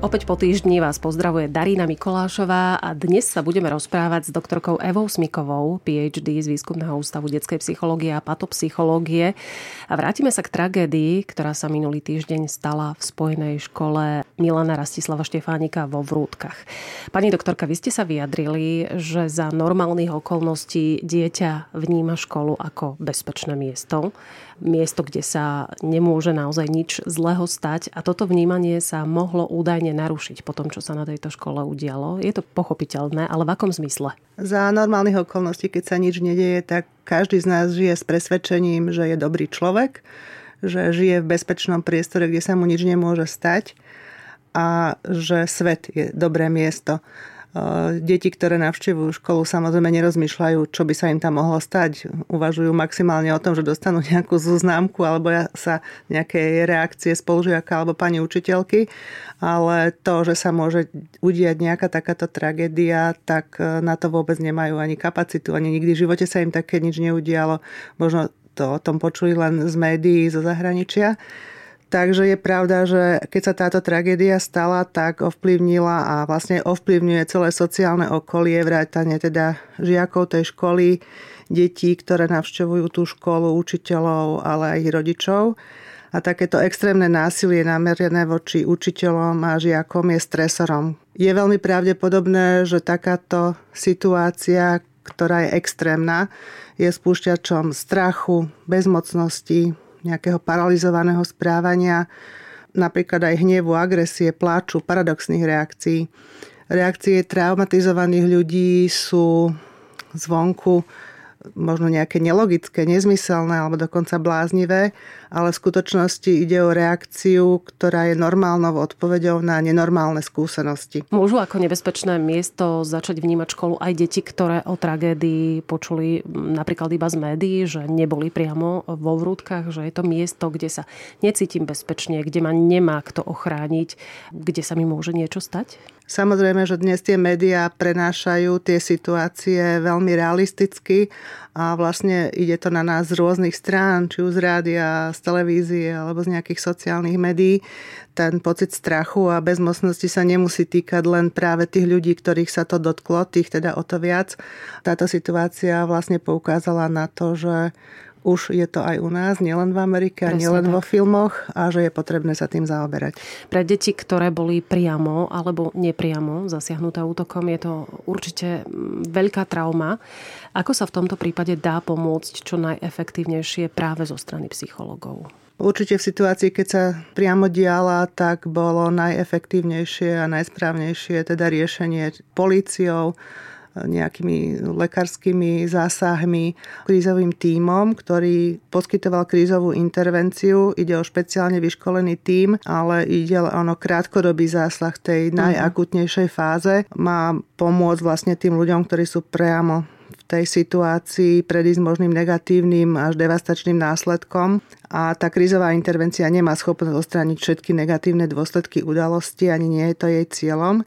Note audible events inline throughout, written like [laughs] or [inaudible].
Opäť po týždni vás pozdravuje Darína Mikolášová a dnes sa budeme rozprávať s doktorkou Evou Smikovou, PhD z Výskumného ústavu detskej psychológie a patopsychológie. A vrátime sa k tragédii, ktorá sa minulý týždeň stala v spojenej škole Milana Rastislava Štefánika vo Vrútkach. Pani doktorka, vy ste sa vyjadrili, že za normálnych okolností dieťa vníma školu ako bezpečné miesto miesto, kde sa nemôže naozaj nič zlého stať a toto vnímanie sa mohlo údajne narušiť po tom, čo sa na tejto škole udialo. Je to pochopiteľné, ale v akom zmysle? Za normálnych okolností, keď sa nič nedieje, tak každý z nás žije s presvedčením, že je dobrý človek, že žije v bezpečnom priestore, kde sa mu nič nemôže stať a že svet je dobré miesto. Deti, ktoré navštevujú školu, samozrejme nerozmýšľajú, čo by sa im tam mohlo stať. Uvažujú maximálne o tom, že dostanú [laughs] nejakú známku alebo sa nejaké reakcie spolužiaka alebo pani učiteľky, ale to, že sa môže udiať nejaká takáto tragédia, tak e, na to vôbec nemajú ani kapacitu, ani nikdy v živote sa im také nič neudialo. Možno to o tom počuli len z médií zo zahraničia. Takže je pravda, že keď sa táto tragédia stala, tak ovplyvnila a vlastne ovplyvňuje celé sociálne okolie, vrátane teda žiakov tej školy, detí, ktoré navštevujú tú školu, učiteľov, ale aj rodičov. A takéto extrémne násilie namerené voči učiteľom a žiakom je stresorom. Je veľmi pravdepodobné, že takáto situácia, ktorá je extrémna, je spúšťačom strachu, bezmocnosti, nejakého paralizovaného správania, napríklad aj hnevu, agresie, pláču, paradoxných reakcií. Reakcie traumatizovaných ľudí sú zvonku možno nejaké nelogické, nezmyselné alebo dokonca bláznivé, ale v skutočnosti ide o reakciu, ktorá je normálnou odpoveďou na nenormálne skúsenosti. Môžu ako nebezpečné miesto začať vnímať školu aj deti, ktoré o tragédii počuli napríklad iba z médií, že neboli priamo vo vrútkach, že je to miesto, kde sa necítim bezpečne, kde ma nemá kto ochrániť, kde sa mi môže niečo stať? Samozrejme, že dnes tie médiá prenášajú tie situácie veľmi realisticky a vlastne ide to na nás z rôznych strán, či už z rádia, z televízie alebo z nejakých sociálnych médií. Ten pocit strachu a bezmocnosti sa nemusí týkať len práve tých ľudí, ktorých sa to dotklo, tých teda o to viac. Táto situácia vlastne poukázala na to, že už je to aj u nás, nielen v Amerike, Presne nielen tak. vo filmoch a že je potrebné sa tým zaoberať. Pre deti, ktoré boli priamo alebo nepriamo zasiahnuté útokom, je to určite mm, veľká trauma. Ako sa v tomto prípade dá pomôcť čo najefektívnejšie práve zo strany psychologov? Určite v situácii, keď sa priamo diala, tak bolo najefektívnejšie a najsprávnejšie teda riešenie políciou, nejakými lekárskymi zásahmi, krízovým tímom, ktorý poskytoval krízovú intervenciu. Ide o špeciálne vyškolený tím, ale ide o krátkodobý zásah tej mhm. najakutnejšej fáze. Má pomôcť vlastne tým ľuďom, ktorí sú priamo v tej situácii predísť možným negatívnym až devastačným následkom a tá krízová intervencia nemá schopnosť odstrániť všetky negatívne dôsledky udalosti, ani nie je to jej cieľom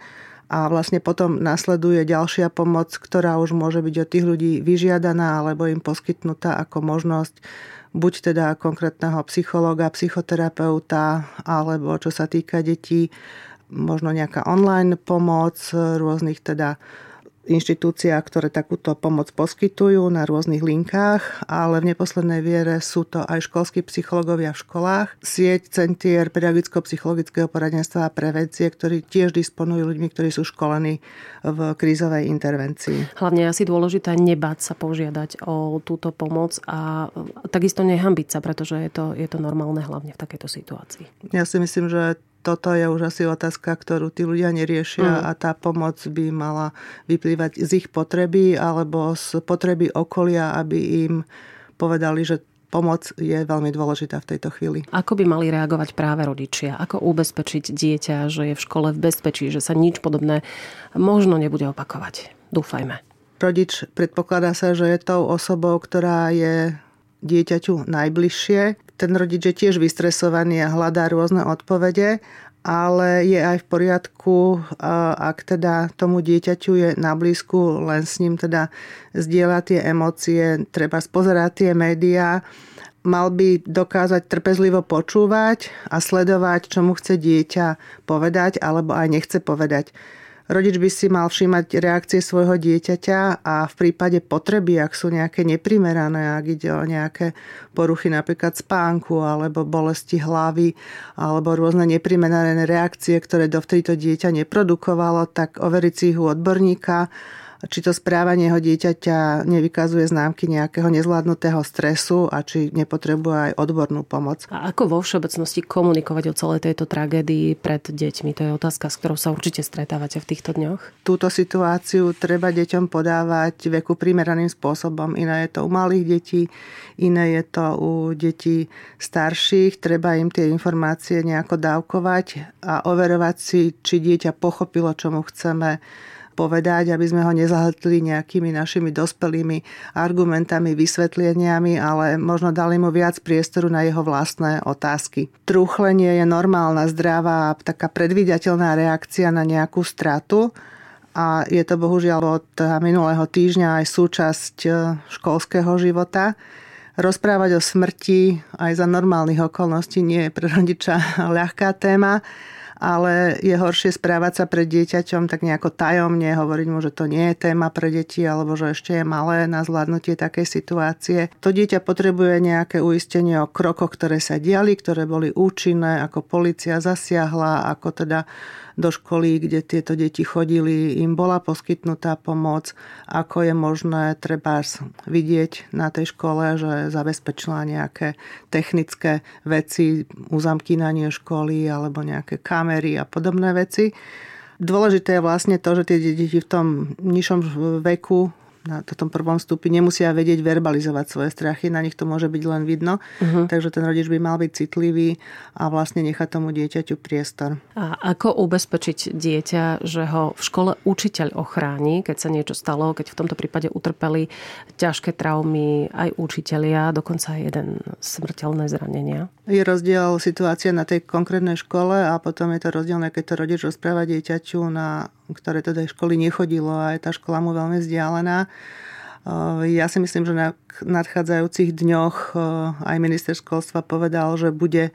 a vlastne potom nasleduje ďalšia pomoc, ktorá už môže byť od tých ľudí vyžiadaná alebo im poskytnutá ako možnosť buď teda konkrétneho psychológa, psychoterapeuta, alebo čo sa týka detí, možno nejaká online pomoc rôznych teda inštitúciách, ktoré takúto pomoc poskytujú na rôznych linkách, ale v neposlednej viere sú to aj školskí psychológovia v školách, sieť centier pedagogicko-psychologického poradenstva a prevencie, ktorí tiež disponujú ľuďmi, ktorí sú školení v krízovej intervencii. Hlavne asi dôležité nebáť sa požiadať o túto pomoc a takisto nehambiť sa, pretože je to, je to normálne hlavne v takejto situácii. Ja si myslím, že toto je už asi otázka, ktorú tí ľudia neriešia mm. a tá pomoc by mala vyplývať z ich potreby alebo z potreby okolia, aby im povedali, že pomoc je veľmi dôležitá v tejto chvíli. Ako by mali reagovať práve rodičia? Ako ubezpečiť dieťa, že je v škole v bezpečí, že sa nič podobné možno nebude opakovať? Dúfajme. Rodič predpokladá sa, že je tou osobou, ktorá je dieťaťu najbližšie. Ten rodič je tiež vystresovaný a hľadá rôzne odpovede ale je aj v poriadku, ak teda tomu dieťaťu je na blízku, len s ním teda zdieľa tie emócie, treba spozerať tie médiá, mal by dokázať trpezlivo počúvať a sledovať, čo mu chce dieťa povedať alebo aj nechce povedať. Rodič by si mal všímať reakcie svojho dieťaťa a v prípade potreby, ak sú nejaké neprimerané, ak ide o nejaké poruchy napríklad spánku alebo bolesti hlavy alebo rôzne neprimerané reakcie, ktoré dovtedy to dieťa neprodukovalo, tak overiť si ich u odborníka či to správanie jeho dieťaťa nevykazuje známky nejakého nezvládnutého stresu a či nepotrebuje aj odbornú pomoc. A ako vo všeobecnosti komunikovať o celej tejto tragédii pred deťmi? To je otázka, s ktorou sa určite stretávate v týchto dňoch. Túto situáciu treba deťom podávať veku primeraným spôsobom. Iné je to u malých detí, iné je to u detí starších. Treba im tie informácie nejako dávkovať a overovať si, či dieťa pochopilo, čo mu chceme povedať, aby sme ho nezahltli nejakými našimi dospelými argumentami, vysvetleniami, ale možno dali mu viac priestoru na jeho vlastné otázky. Trúchlenie je normálna, zdravá, taká predvídateľná reakcia na nejakú stratu a je to bohužiaľ od minulého týždňa aj súčasť e, školského života. Rozprávať o smrti aj za normálnych okolností nie je pre rodiča [laughs] ľahká téma ale je horšie správať sa pred dieťaťom tak nejako tajomne, hovoriť mu, že to nie je téma pre deti alebo že ešte je malé na zvládnutie takej situácie. To dieťa potrebuje nejaké uistenie o krokoch, ktoré sa diali, ktoré boli účinné, ako policia zasiahla, ako teda do školy, kde tieto deti chodili, im bola poskytnutá pomoc, ako je možné treba vidieť na tej škole, že zabezpečila nejaké technické veci, uzamkínanie školy alebo nejaké kamery a podobné veci. Dôležité je vlastne to, že tie deti v tom nižšom veku na tom prvom stupi nemusia vedieť verbalizovať svoje strachy, na nich to môže byť len vidno, uh-huh. takže ten rodič by mal byť citlivý a vlastne nechať tomu dieťaťu priestor. A ako ubezpečiť dieťa, že ho v škole učiteľ ochráni, keď sa niečo stalo, keď v tomto prípade utrpeli ťažké traumy aj učitelia, dokonca aj jeden smrteľné zranenia? Je rozdiel situácia na tej konkrétnej škole a potom je to rozdielne, keď to rodič rozpráva dieťaťu na ktoré teda školy nechodilo a je tá škola mu veľmi vzdialená. Ja si myslím, že na nadchádzajúcich dňoch aj minister školstva povedal, že bude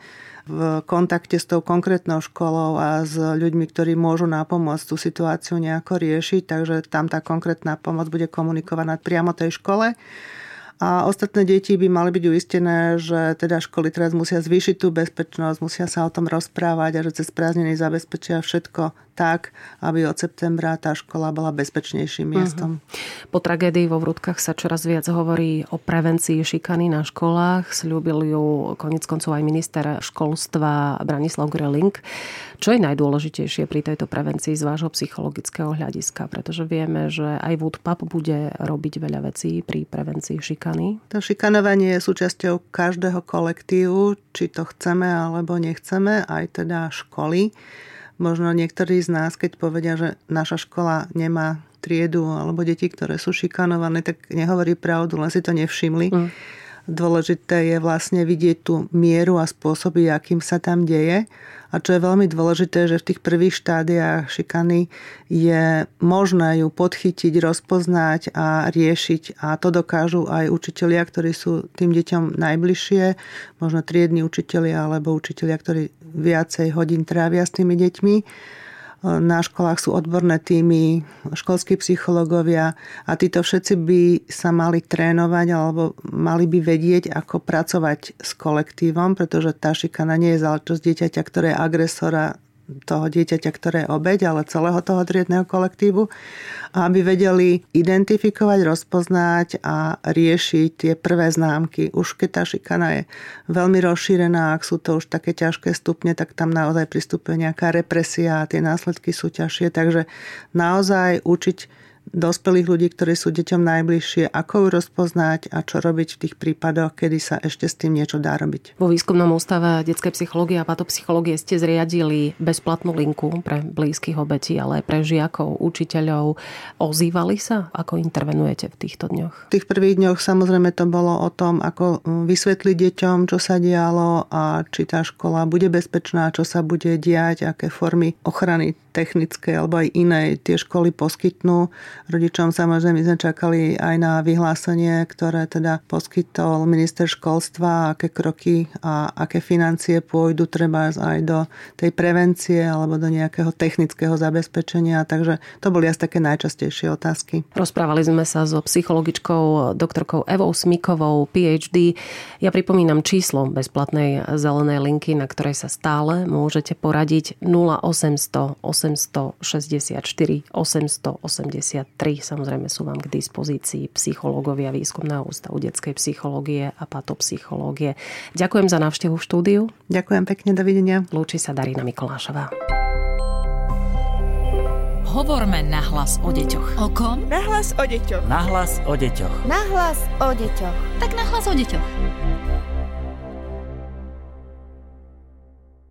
v kontakte s tou konkrétnou školou a s ľuďmi, ktorí môžu napomôcť tú situáciu nejako riešiť, takže tam tá konkrétna pomoc bude komunikovaná priamo tej škole. A ostatné deti by mali byť uistené, že teda školy teraz musia zvýšiť tú bezpečnosť, musia sa o tom rozprávať a že cez prázdniny zabezpečia všetko tak, aby od septembra tá škola bola bezpečnejším mhm. miestom. Uh-huh. Po tragédii vo Vrútkach sa čoraz viac hovorí o prevencii šikany na školách. Sľúbil ju konec koncov aj minister školstva Branislav Greling. Čo je najdôležitejšie pri tejto prevencii z vášho psychologického hľadiska? Pretože vieme, že aj Woodpub bude robiť veľa vecí pri prevencii šikany. To šikanovanie je súčasťou každého kolektívu, či to chceme alebo nechceme, aj teda školy. Možno niektorí z nás, keď povedia, že naša škola nemá triedu alebo deti, ktoré sú šikanované, tak nehovorí pravdu, len si to nevšimli. Mm. Dôležité je vlastne vidieť tú mieru a spôsoby, akým sa tam deje. A čo je veľmi dôležité, že v tých prvých štádiách šikany je možné ju podchytiť, rozpoznať a riešiť. A to dokážu aj učitelia, ktorí sú tým deťom najbližšie, možno triedni učitelia alebo učitelia, ktorí viacej hodín trávia s tými deťmi na školách sú odborné týmy, školskí psychológovia a títo všetci by sa mali trénovať alebo mali by vedieť, ako pracovať s kolektívom, pretože tá šikana nie je záležitosť dieťaťa, ktoré je agresora toho dieťaťa, ktoré je obeď, ale celého toho triedného kolektívu, aby vedeli identifikovať, rozpoznať a riešiť tie prvé známky. Už keď tá šikana je veľmi rozšírená, ak sú to už také ťažké stupne, tak tam naozaj pristupuje nejaká represia a tie následky sú ťažšie. Takže naozaj učiť dospelých ľudí, ktorí sú deťom najbližšie, ako ju rozpoznať a čo robiť v tých prípadoch, kedy sa ešte s tým niečo dá robiť. Vo výskumnom ústave detskej psychológie a patopsychológie ste zriadili bezplatnú linku pre blízkych obetí, ale aj pre žiakov, učiteľov. Ozývali sa? Ako intervenujete v týchto dňoch? V tých prvých dňoch samozrejme to bolo o tom, ako vysvetliť deťom, čo sa dialo a či tá škola bude bezpečná, čo sa bude diať, aké formy ochrany technické alebo aj iné tie školy poskytnú. Rodičom samozrejme sme čakali aj na vyhlásenie, ktoré teda poskytol minister školstva, aké kroky a aké financie pôjdu treba aj do tej prevencie alebo do nejakého technického zabezpečenia. Takže to boli asi také najčastejšie otázky. Rozprávali sme sa so psychologičkou doktorkou Evou Smikovou, PhD. Ja pripomínam číslo bezplatnej zelenej linky, na ktorej sa stále môžete poradiť 0800 864 883. Samozrejme sú vám k dispozícii psychológovia Výskumného ústavu detskej psychológie a patopsychológie. Ďakujem za návštevu v štúdiu. Ďakujem pekne, dovidenia. Lúči sa Darina Mikolášová. Hovorme na hlas o deťoch. O kom? Na hlas o deťoch. Na hlas o deťoch. Na hlas o deťoch. Tak na hlas o deťoch.